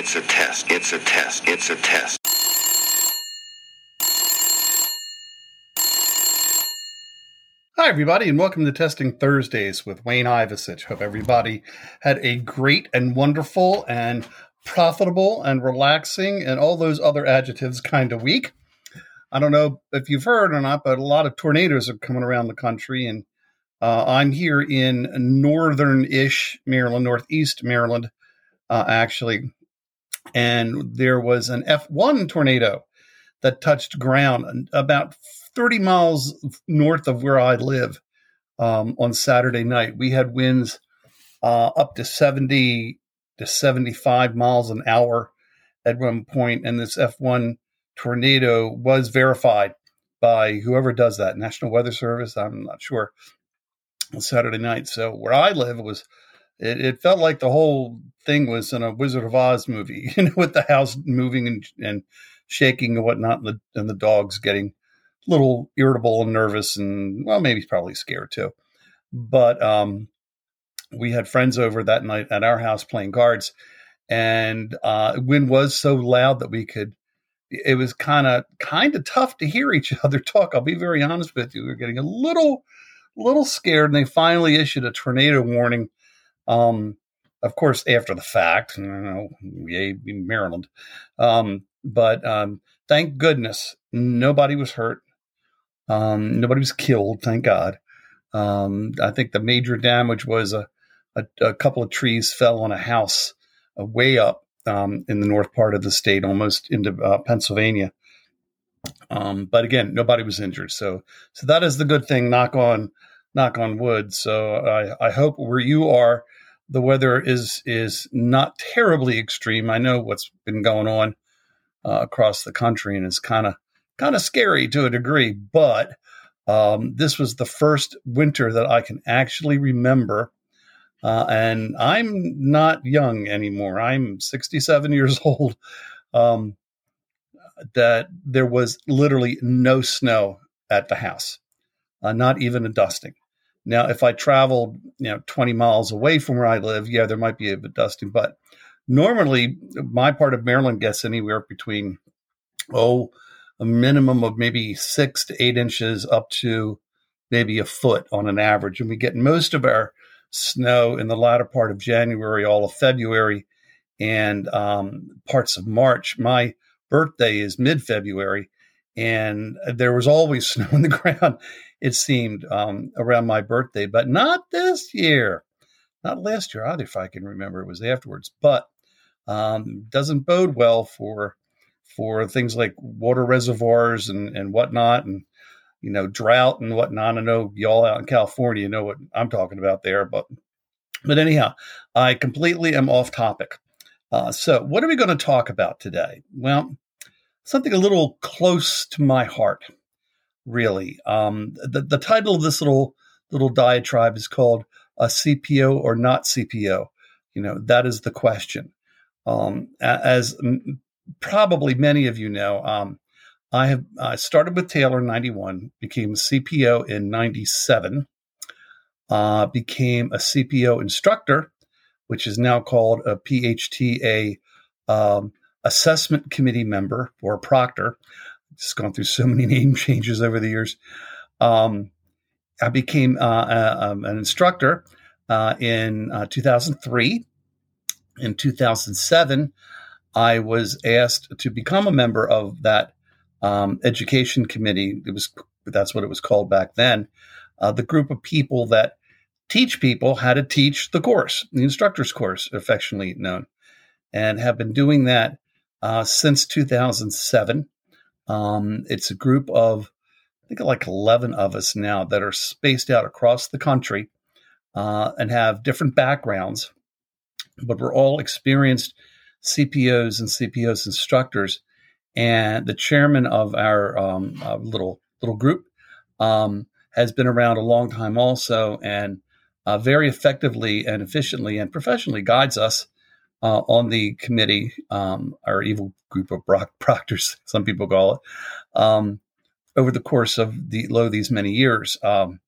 It's a test. It's a test. It's a test. Hi, everybody, and welcome to Testing Thursdays with Wayne Ivusich. Hope everybody had a great and wonderful and profitable and relaxing and all those other adjectives kind of week. I don't know if you've heard or not, but a lot of tornadoes are coming around the country, and uh, I'm here in northern-ish Maryland, northeast Maryland, uh, actually, and there was an F1 tornado that touched ground about 30 miles north of where I live um, on Saturday night. We had winds uh, up to 70 to 75 miles an hour at one point, and this F1 tornado was verified by whoever does that, National Weather Service. I'm not sure. On Saturday night, so where I live was it, it, felt like the whole thing was in a Wizard of Oz movie, you know, with the house moving and, and shaking and whatnot, and the, and the dogs getting a little irritable and nervous, and well, maybe probably scared too. But um, we had friends over that night at our house playing cards, and uh, wind was so loud that we could. It was kind of kind of tough to hear each other talk. I'll be very honest with you. We were getting a little little scared, and they finally issued a tornado warning um, of course, after the fact, you know, yay, Maryland. Um, but um, thank goodness nobody was hurt. Um, nobody was killed, thank God. Um, I think the major damage was a, a, a, couple of trees fell on a house uh, way up um, in the north part of the state, almost into uh, Pennsylvania. Um, but again, nobody was injured. So, so that is the good thing. Knock on, knock on wood. So I, I hope where you are, the weather is is not terribly extreme. I know what's been going on uh, across the country, and it's kind of kind of scary to a degree. But um, this was the first winter that I can actually remember, uh, and I'm not young anymore. I'm 67 years old. Um, that there was literally no snow at the house, uh, not even a dusting. Now, if I traveled, you know, 20 miles away from where I live, yeah, there might be a bit dusty, but normally my part of Maryland gets anywhere between, oh, a minimum of maybe six to eight inches up to maybe a foot on an average. And we get most of our snow in the latter part of January, all of February, and um, parts of March. My birthday is mid February, and there was always snow on the ground it seemed, um, around my birthday, but not this year. Not last year either, if I can remember. It was afterwards, but um, doesn't bode well for for things like water reservoirs and, and whatnot, and you know drought and whatnot. I know y'all out in California know what I'm talking about there, but but anyhow, I completely am off topic. Uh, so, what are we going to talk about today? Well, something a little close to my heart really. Um, the, the title of this little little diatribe is called a CPO or not CPO. You know, that is the question. Um, as m- probably many of you know, um, I have I started with Taylor in 91, became a CPO in 97, uh, became a CPO instructor, which is now called a PHTA um, assessment committee member or a proctor just gone through so many name changes over the years. Um, I became uh, uh, um, an instructor uh, in uh, 2003. In 2007, I was asked to become a member of that um, education committee. It was that's what it was called back then. Uh, the group of people that teach people how to teach the course, the instructor's course, affectionately known, and have been doing that uh, since 2007. Um, it's a group of, I think, like 11 of us now that are spaced out across the country uh, and have different backgrounds, but we're all experienced CPOs and CPOs instructors. And the chairman of our um, uh, little little group um, has been around a long time also, and uh, very effectively and efficiently and professionally guides us uh, on the committee, um, our evil group of proctors, some people call it, um, over the course of the low these many years. Um,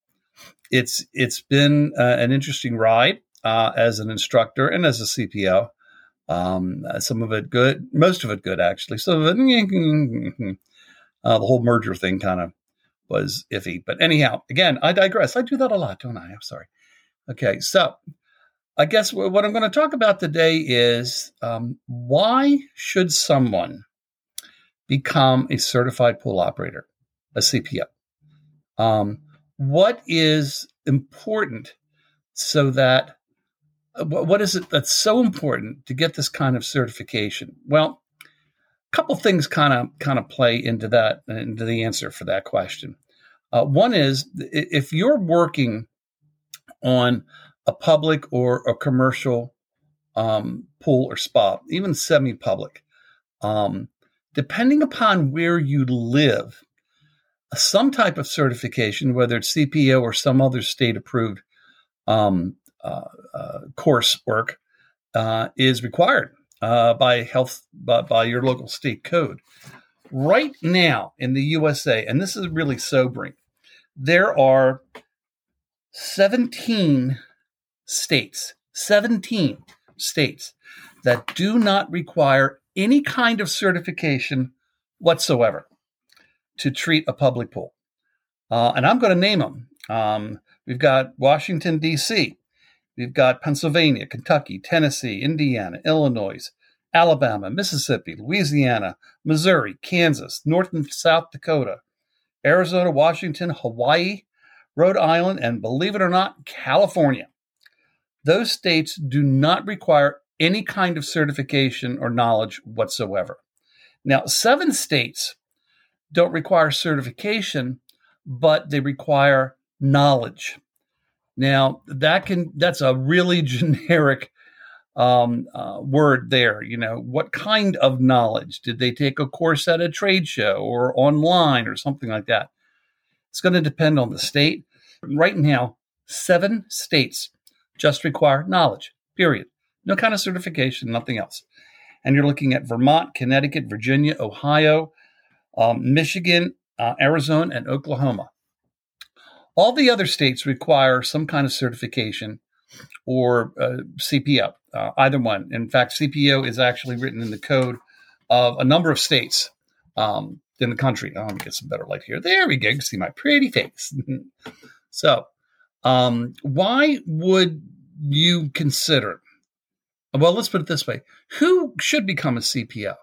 it's it's been uh, an interesting ride uh, as an instructor and as a CPO. Um, some of it good, most of it good actually. Some of it, uh, the whole merger thing kind of was iffy. But anyhow, again, I digress. I do that a lot, don't I? I'm sorry. Okay, so I guess what I'm going to talk about today is um, why should someone become a certified pool operator, a CPO? Um, what is important so that uh, what is it that's so important to get this kind of certification? Well, a couple things kind of kind of play into that into the answer for that question. Uh, one is if you're working on a public or a commercial um, pool or spa, even semi-public, um, depending upon where you live, some type of certification, whether it's CPO or some other state-approved um, uh, uh, coursework, uh, is required uh, by health by, by your local state code. Right now in the USA, and this is really sobering, there are 17 states, 17 states that do not require any kind of certification whatsoever to treat a public pool. Uh, and I'm going to name them. Um, we've got Washington, D.C., we've got Pennsylvania, Kentucky, Tennessee, Indiana, Illinois, Alabama, Mississippi, Louisiana, Missouri, Kansas, North and South Dakota, Arizona, Washington, Hawaii, Rhode Island, and believe it or not, California. Those states do not require any kind of certification or knowledge whatsoever. Now, seven states don't require certification, but they require knowledge. Now, that can that's a really generic um, uh, word there. You know, what kind of knowledge? Did they take a course at a trade show or online or something like that? It's going to depend on the state. Right now, seven states just require knowledge, period. No kind of certification, nothing else. And you're looking at Vermont, Connecticut, Virginia, Ohio, um, Michigan, uh, Arizona, and Oklahoma. All the other states require some kind of certification or uh, CPO, uh, either one. In fact, CPO is actually written in the code of a number of states um, in the country. Oh, let me get some better light here. There we go. You can see my pretty face. so, um, why would you consider? Well, let's put it this way: Who should become a CPO?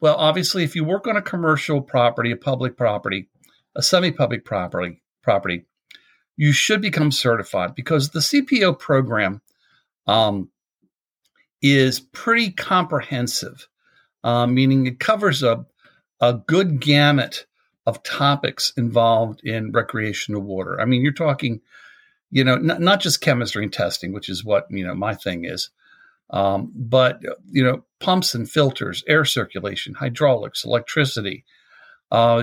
Well, obviously, if you work on a commercial property, a public property, a semi-public property, property, you should become certified because the CPO program um, is pretty comprehensive, uh, meaning it covers a, a good gamut of topics involved in recreational water. I mean, you're talking, you know, n- not just chemistry and testing, which is what, you know, my thing is, um, but, you know, pumps and filters, air circulation, hydraulics, electricity, uh,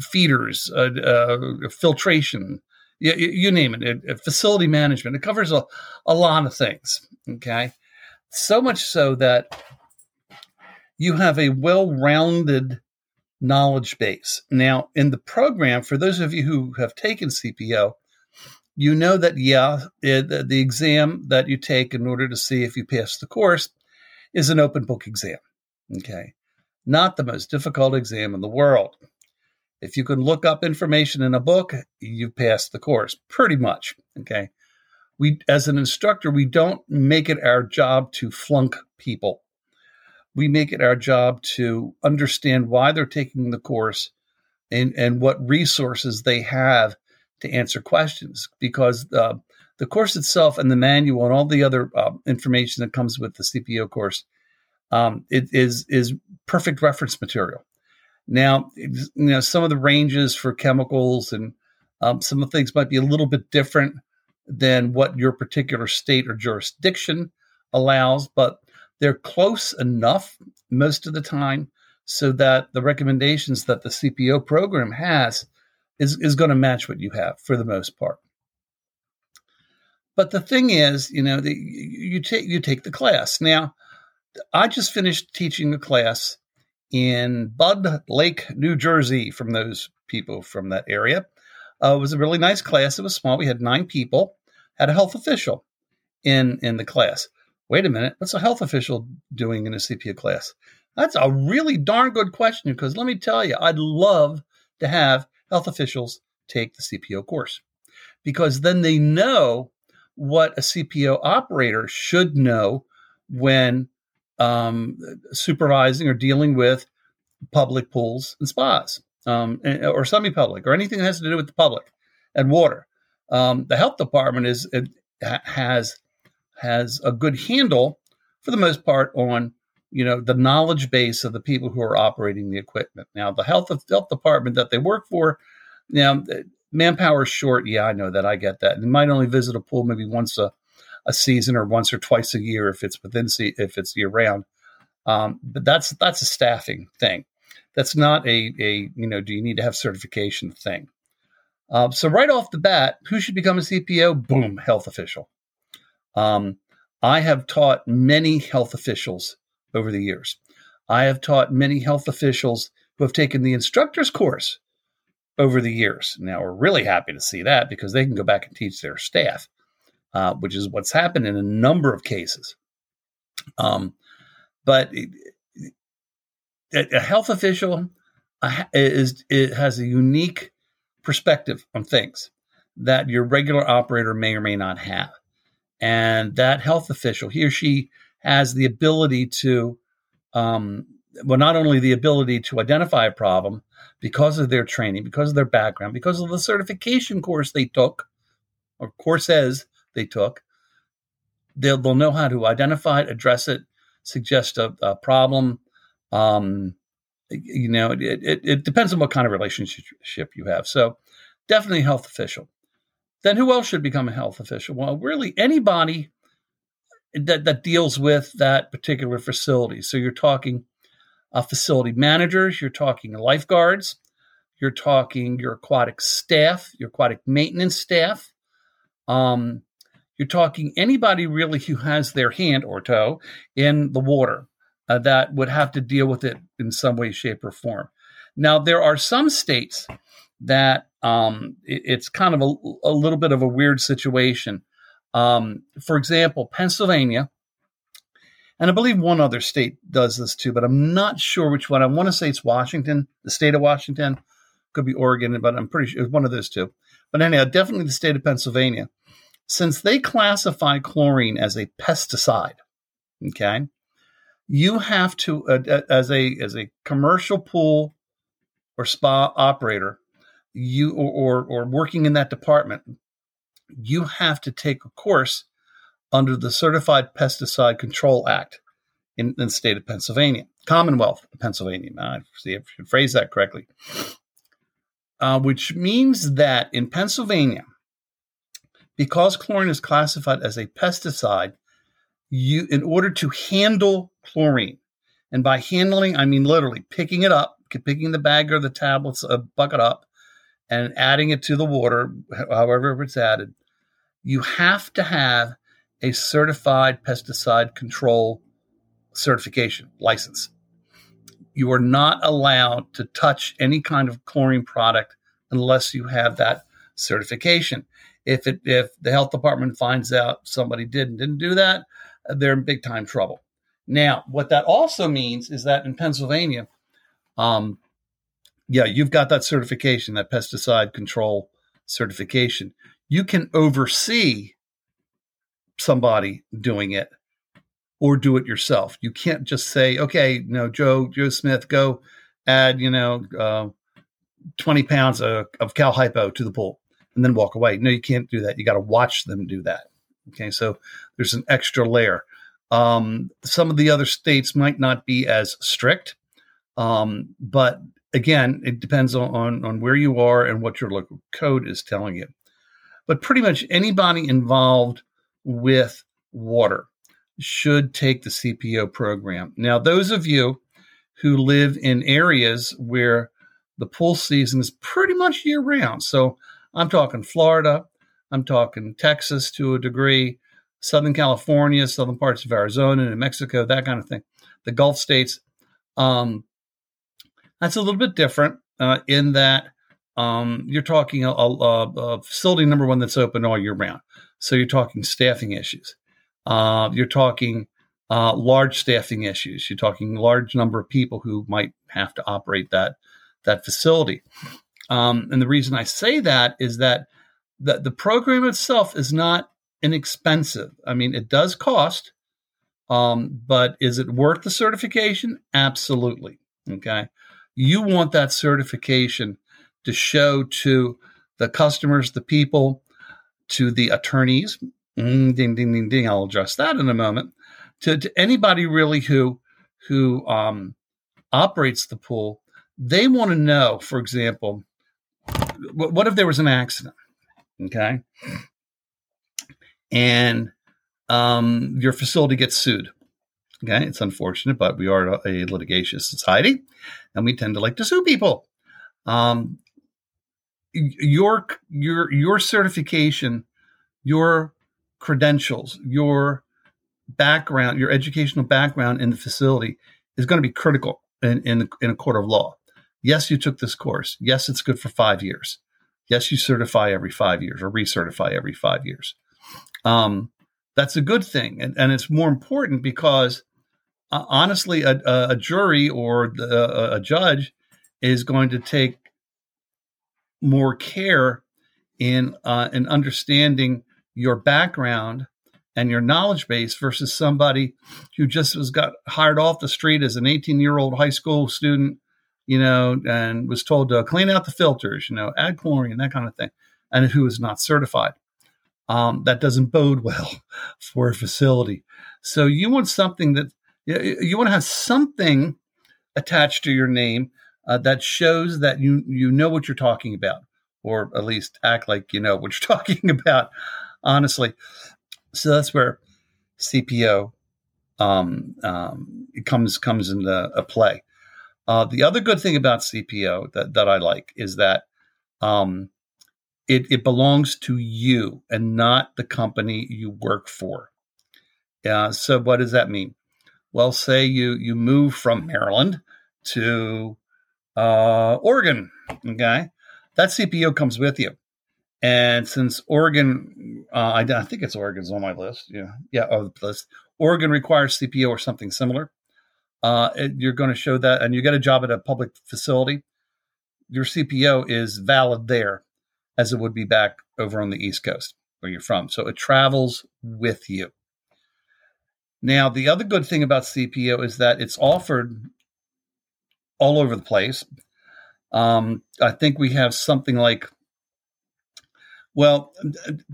feeders, uh, uh, filtration, you, you, name it, facility management. It covers a, a lot of things. Okay. So much so that you have a well rounded knowledge base. Now, in the program, for those of you who have taken CPO, you know that, yeah, it, the exam that you take in order to see if you pass the course is an open book exam. Okay not the most difficult exam in the world. If you can look up information in a book, you pass the course pretty much. Okay. We, as an instructor, we don't make it our job to flunk people. We make it our job to understand why they're taking the course and, and what resources they have to answer questions because uh, the course itself and the manual and all the other uh, information that comes with the CPO course um, it is is perfect reference material. Now, you know, some of the ranges for chemicals and um, some of the things might be a little bit different than what your particular state or jurisdiction allows, but they're close enough most of the time so that the recommendations that the CPO program has is, is going to match what you have for the most part. But the thing is, you know, the, you take you take the class. Now, I just finished teaching a class in Budd Lake, New Jersey, from those people from that area. Uh, it was a really nice class. It was small. We had nine people. Had a health official in in the class. Wait a minute, what's a health official doing in a CPO class? That's a really darn good question because let me tell you, I'd love to have health officials take the CPO course because then they know what a CPO operator should know when um, supervising or dealing with public pools and spas um, or semi-public or anything that has to do with the public and water. Um, the health department is has has a good handle for the most part on you know the knowledge base of the people who are operating the equipment. Now, the health health department that they work for, now manpower is short. Yeah, I know that. I get that. They might only visit a pool maybe once a, a season or once or twice a year if it's within if it's year round. Um, but that's that's a staffing thing. That's not a a you know do you need to have certification thing. Uh, so right off the bat, who should become a CPO? Boom, health official. Um, I have taught many health officials over the years. I have taught many health officials who have taken the instructor's course over the years. Now, we're really happy to see that because they can go back and teach their staff, uh, which is what's happened in a number of cases. Um, but a health official is it has a unique perspective on things that your regular operator may or may not have. And that health official, he or she has the ability to, um, well, not only the ability to identify a problem because of their training, because of their background, because of the certification course they took, or courses they took, they'll, they'll know how to identify it, address it, suggest a, a problem. Um, you know, it, it, it depends on what kind of relationship you have. So, definitely health official. Then who else should become a health official? Well, really anybody that, that deals with that particular facility. So you're talking uh, facility managers, you're talking lifeguards, you're talking your aquatic staff, your aquatic maintenance staff. Um, you're talking anybody really who has their hand or toe in the water uh, that would have to deal with it in some way, shape, or form. Now, there are some states that um, it, it's kind of a, a, little bit of a weird situation. Um, for example, Pennsylvania, and I believe one other state does this too, but I'm not sure which one. I want to say it's Washington, the state of Washington, could be Oregon, but I'm pretty sure it's one of those two. But anyhow, definitely the state of Pennsylvania, since they classify chlorine as a pesticide. Okay, you have to uh, as a as a commercial pool or spa operator you or, or, or working in that department, you have to take a course under the Certified Pesticide Control Act in, in the state of Pennsylvania, Commonwealth of Pennsylvania. I see if I phrase that correctly. Uh, which means that in Pennsylvania, because chlorine is classified as a pesticide, you in order to handle chlorine, and by handling I mean literally picking it up, picking the bag or the tablets, a bucket up, and adding it to the water, however it's added, you have to have a certified pesticide control certification license. You are not allowed to touch any kind of chlorine product unless you have that certification. If it if the health department finds out somebody did and didn't do that, they're in big time trouble. Now, what that also means is that in Pennsylvania, um, yeah, you've got that certification, that pesticide control certification. You can oversee somebody doing it or do it yourself. You can't just say, okay, you know, Joe, Joe Smith, go add, you know, uh, 20 pounds of, of cal hypo to the pool and then walk away. No, you can't do that. You got to watch them do that. Okay. So there's an extra layer. Um, some of the other states might not be as strict, um, but again, it depends on, on, where you are and what your local code is telling you. But pretty much anybody involved with water should take the CPO program. Now, those of you who live in areas where the pool season is pretty much year round. So I'm talking Florida, I'm talking Texas to a degree, Southern California, southern parts of Arizona, New Mexico, that kind of thing. The Gulf states. Um, that's a little bit different uh, in that um, you're talking a, a, a, facility number one that's open all year round. So you're talking staffing issues. Uh, you're talking uh, large staffing issues. You're talking large number of people who might have to operate that that facility. Um, and the reason I say that is that the, the program itself is not inexpensive. I mean, it does cost, um, but is it worth the certification? Absolutely. Okay. You want that certification to show to the customers, the people, to the attorneys. Mm, ding, ding, ding, ding. I'll address that in a moment. To, to anybody really who who um, operates the pool, they want to know, for example, what, what if there was an accident? Okay. And um, your facility gets sued. Okay. It's unfortunate, but we are a litigious society and we tend to like to sue people. Um, your your your certification, your credentials, your background, your educational background in the facility is going to be critical in in, in a court of law. Yes, you took this course. Yes, it's good for five years. Yes, you certify every five years or recertify every five years. Um, that's a good thing, and, and it's more important because honestly, a, a, jury or the, a judge is going to take more care in uh, in understanding your background and your knowledge base versus somebody who just was got hired off the street as an 18 year old high school student, you know, and was told to clean out the filters, you know, add chlorine, that kind of thing, and who is not certified. Um, that doesn't bode well for a facility. So you want something that you want to have something attached to your name uh, that shows that you you know what you're talking about, or at least act like you know what you're talking about. Honestly, so that's where CPO um, um, comes comes into a play. Uh, the other good thing about CPO that that I like is that um, it it belongs to you and not the company you work for. Uh, so what does that mean? Well, say you you move from Maryland to uh, Oregon. Okay, that CPO comes with you. And since Oregon, uh, I, I, think it's Oregon's on my list. Yeah, yeah, of the list. Oregon requires CPO or something similar. Uh, it, you're going to show that, and you get a job at a public facility. Your CPO is valid there, as it would be back over on the East Coast where you're from. So it travels with you. Now, the other good thing about CPO is that it's offered all over the place. Um, I think we have something like, well,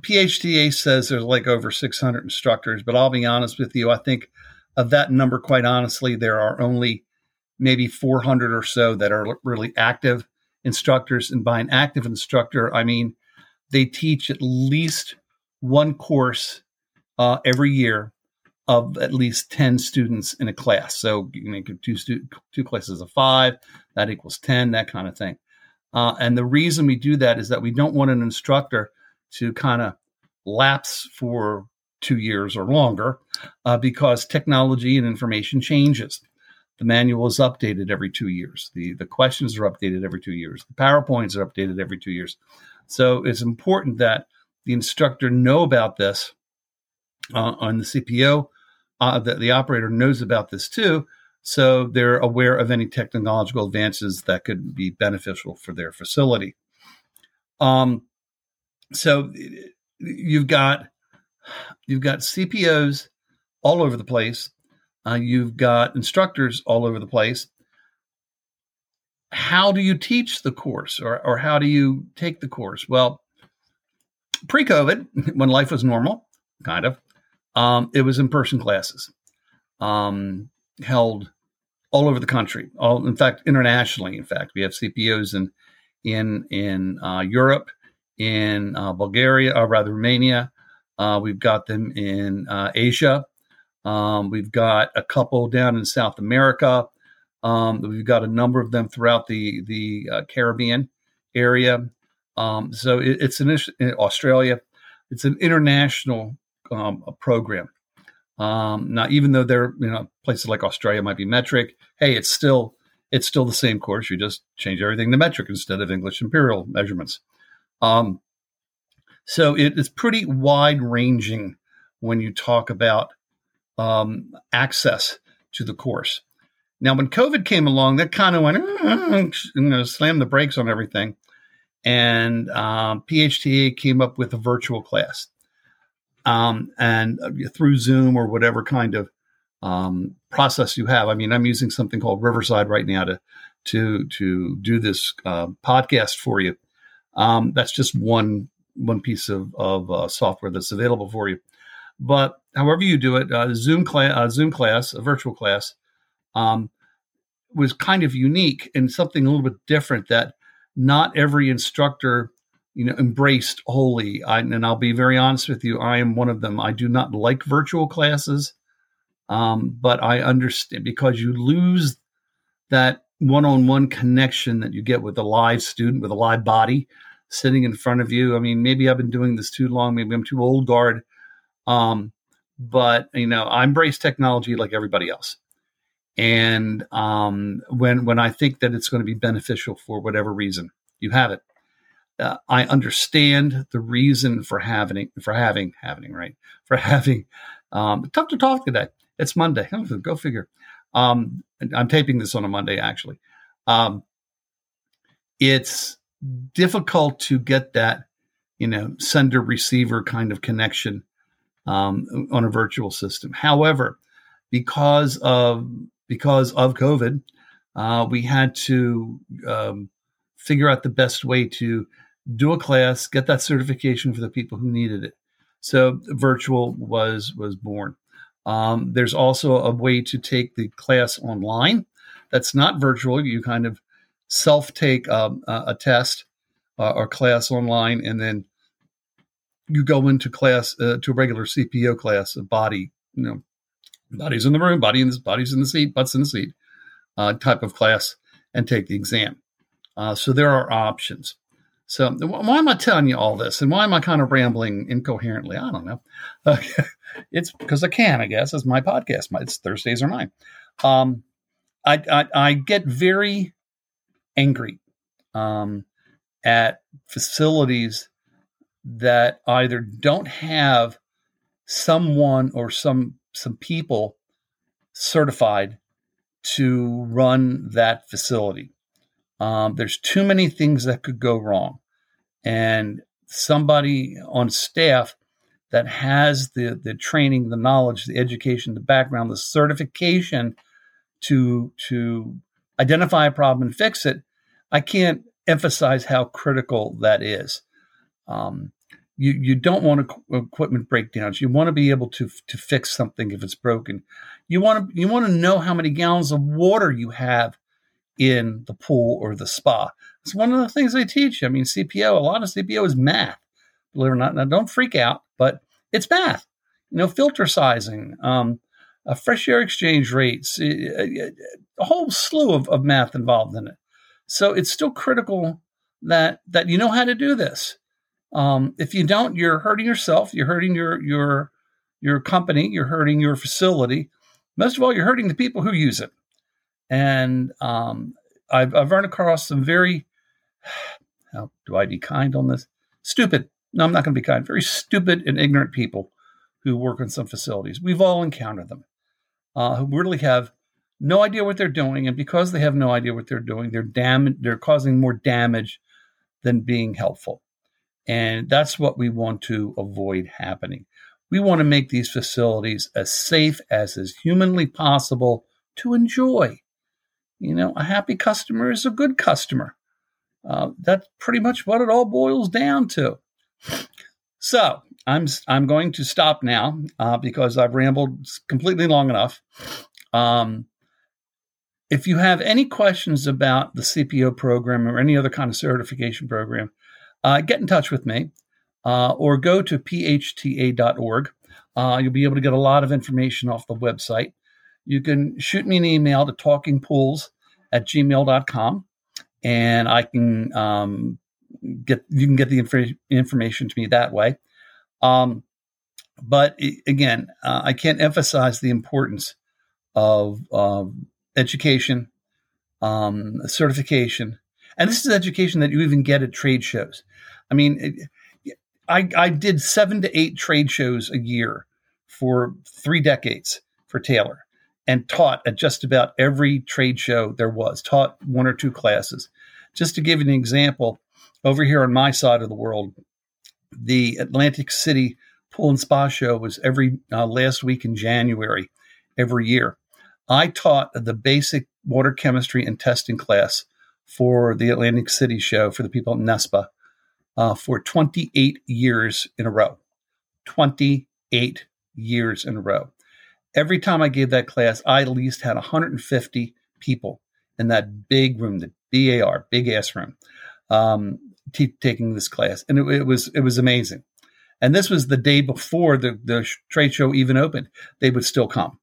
PHTA says there's like over 600 instructors, but I'll be honest with you. I think of that number, quite honestly, there are only maybe 400 or so that are really active instructors. And by an active instructor, I mean they teach at least one course uh, every year of at least 10 students in a class. So you make two, stu- two classes of five, that equals 10, that kind of thing. Uh, and the reason we do that is that we don't want an instructor to kind of lapse for two years or longer uh, because technology and information changes. The manual is updated every two years. The, the questions are updated every two years. The PowerPoints are updated every two years. So it's important that the instructor know about this uh, on the CPO uh, the, the operator knows about this too. So they're aware of any technological advances that could be beneficial for their facility. Um, so you've got you've got CPOs all over the place. Uh, you've got instructors all over the place. How do you teach the course, or or how do you take the course? Well, pre-COVID, when life was normal, kind of, um, it was in person classes. um, held all over the country. All, in fact, internationally. In fact, we have CPOs in in in uh, Europe, in uh, Bulgaria, or rather Romania. Uh, we've got them in uh, Asia. Um, we've got a couple down in South America. Um, we've got a number of them throughout the the uh, Caribbean area. Um, so it, it's an in Australia. It's an international um, program. Um, now, even though there, you know, places like Australia might be metric, hey, it's still it's still the same course. You just change everything to metric instead of English imperial measurements. Um, so it is pretty wide ranging when you talk about um, access to the course. Now, when COVID came along, that kind of went, you know, slammed the brakes on everything. And um, came up with a virtual class. Um, and uh, through Zoom or whatever kind of um, process you have. I mean, I'm using something called Riverside right now to to to do this uh, podcast for you. Um, that's just one one piece of of uh, software that's available for you. But however you do it, uh, Zoom class, uh, Zoom class, a virtual class, um, was kind of unique and something a little bit different that not every instructor you know embraced wholly. I, and i'll be very honest with you i am one of them. I do not like virtual classes um, but i understand because you lose that one-on-one connection that you get with a live student with a live body sitting in front of you. I mean maybe i've been doing this too long maybe i'm too old guard um, but you know i embrace technology like everybody else. And um, when when I think that it's going to be beneficial for whatever reason, you have it. Uh, I understand the reason for having for having having right for having. Um, tough to talk today. It's Monday. Go figure. Um, I'm taping this on a Monday actually. Um, it's difficult to get that you know sender receiver kind of connection um, on a virtual system. However, because of because of COVID, uh, we had to um, figure out the best way to do a class, get that certification for the people who needed it. So virtual was was born. Um, there's also a way to take the class online. That's not virtual. You kind of self take um, a test uh, or class online, and then you go into class uh, to a regular CPO class, a body, you know, bodies in the room, body in this, bodies in the seat, butts in the seat uh, type of class and take the exam. Uh, so there are options. So why am I telling you all this, and why am I kind of rambling incoherently? I don't know. It's because I can, I guess. It's my podcast. My, it's Thursdays are mine. Um, I, I, I get very angry um, at facilities that either don't have someone or some some people certified to run that facility. Um, there's too many things that could go wrong. And somebody on staff that has the, the training, the knowledge, the education, the background, the certification to, to identify a problem and fix it, I can't emphasize how critical that is. Um, you you don't want equipment breakdowns. You want to be able to to fix something if it's broken. You want to you want to know how many gallons of water you have in the pool or the spa. It's one of the things they teach. I mean, CPO. A lot of CPO is math. Believe it or not. Now, don't freak out, but it's math. You know, filter sizing, um, uh, fresh air exchange rates, a, a whole slew of, of math involved in it. So it's still critical that that you know how to do this. Um, if you don't, you're hurting yourself. You're hurting your your your company. You're hurting your facility. Most of all, you're hurting the people who use it. And um, I've, I've run across some very how do I be kind on this? Stupid. No, I'm not going to be kind. Very stupid and ignorant people who work in some facilities. We've all encountered them uh, who really have no idea what they're doing, and because they have no idea what they're doing, they're dam- They're causing more damage than being helpful. And that's what we want to avoid happening. We want to make these facilities as safe as is humanly possible to enjoy. You know, a happy customer is a good customer. Uh, that's pretty much what it all boils down to. So, I'm I'm going to stop now uh, because I've rambled completely long enough. Um, if you have any questions about the CPO program or any other kind of certification program, uh, get in touch with me uh, or go to phta.org. Uh, you'll be able to get a lot of information off the website. You can shoot me an email to talkingpools at gmail.com and I can um, get you can get the inf- information to me that way. Um, but again, uh, I can't emphasize the importance of education, um, certification, and this is education that you even get at trade shows. I mean, it, I, I did seven to eight trade shows a year for three decades for Taylor and taught at just about every trade show there was, taught one or two classes. Just to give you an example, over here on my side of the world, the Atlantic City Pool and Spa Show was every uh, last week in January every year. I taught the basic water chemistry and testing class for the Atlantic City show for the people at NESPA uh, for 28 years in a row. 28 years in a row. Every time I gave that class, I at least had 150 people in that big room, the BAR, big ass room, um, t- taking this class, and it, it, was it was amazing. And this was the day before the the trade show even opened. They would still come.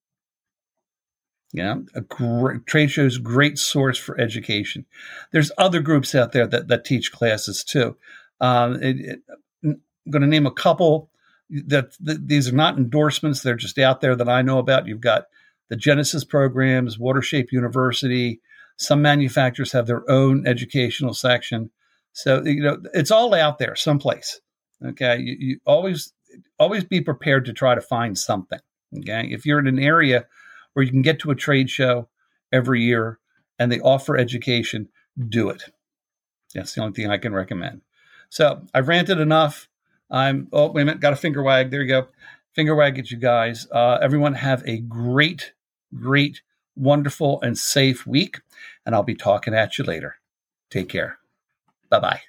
Yeah, a great trade show is a great source for education. There's other groups out there that, that teach classes too. Um, it, it, I'm going to name a couple that, that, these are not endorsements; they're just out there that I know about. You've got the Genesis programs, Watershape University. Some manufacturers have their own educational section, so you know it's all out there someplace. Okay, you, you always always be prepared to try to find something. Okay, if you're in an area where you can get to a trade show every year and they offer education, do it. That's the only thing I can recommend. So I've ranted enough. I'm, oh, wait a minute, got a finger wag. There you go. Finger wag at you guys. Uh, everyone have a great, great, wonderful, and safe week. And I'll be talking at you later. Take care. Bye bye.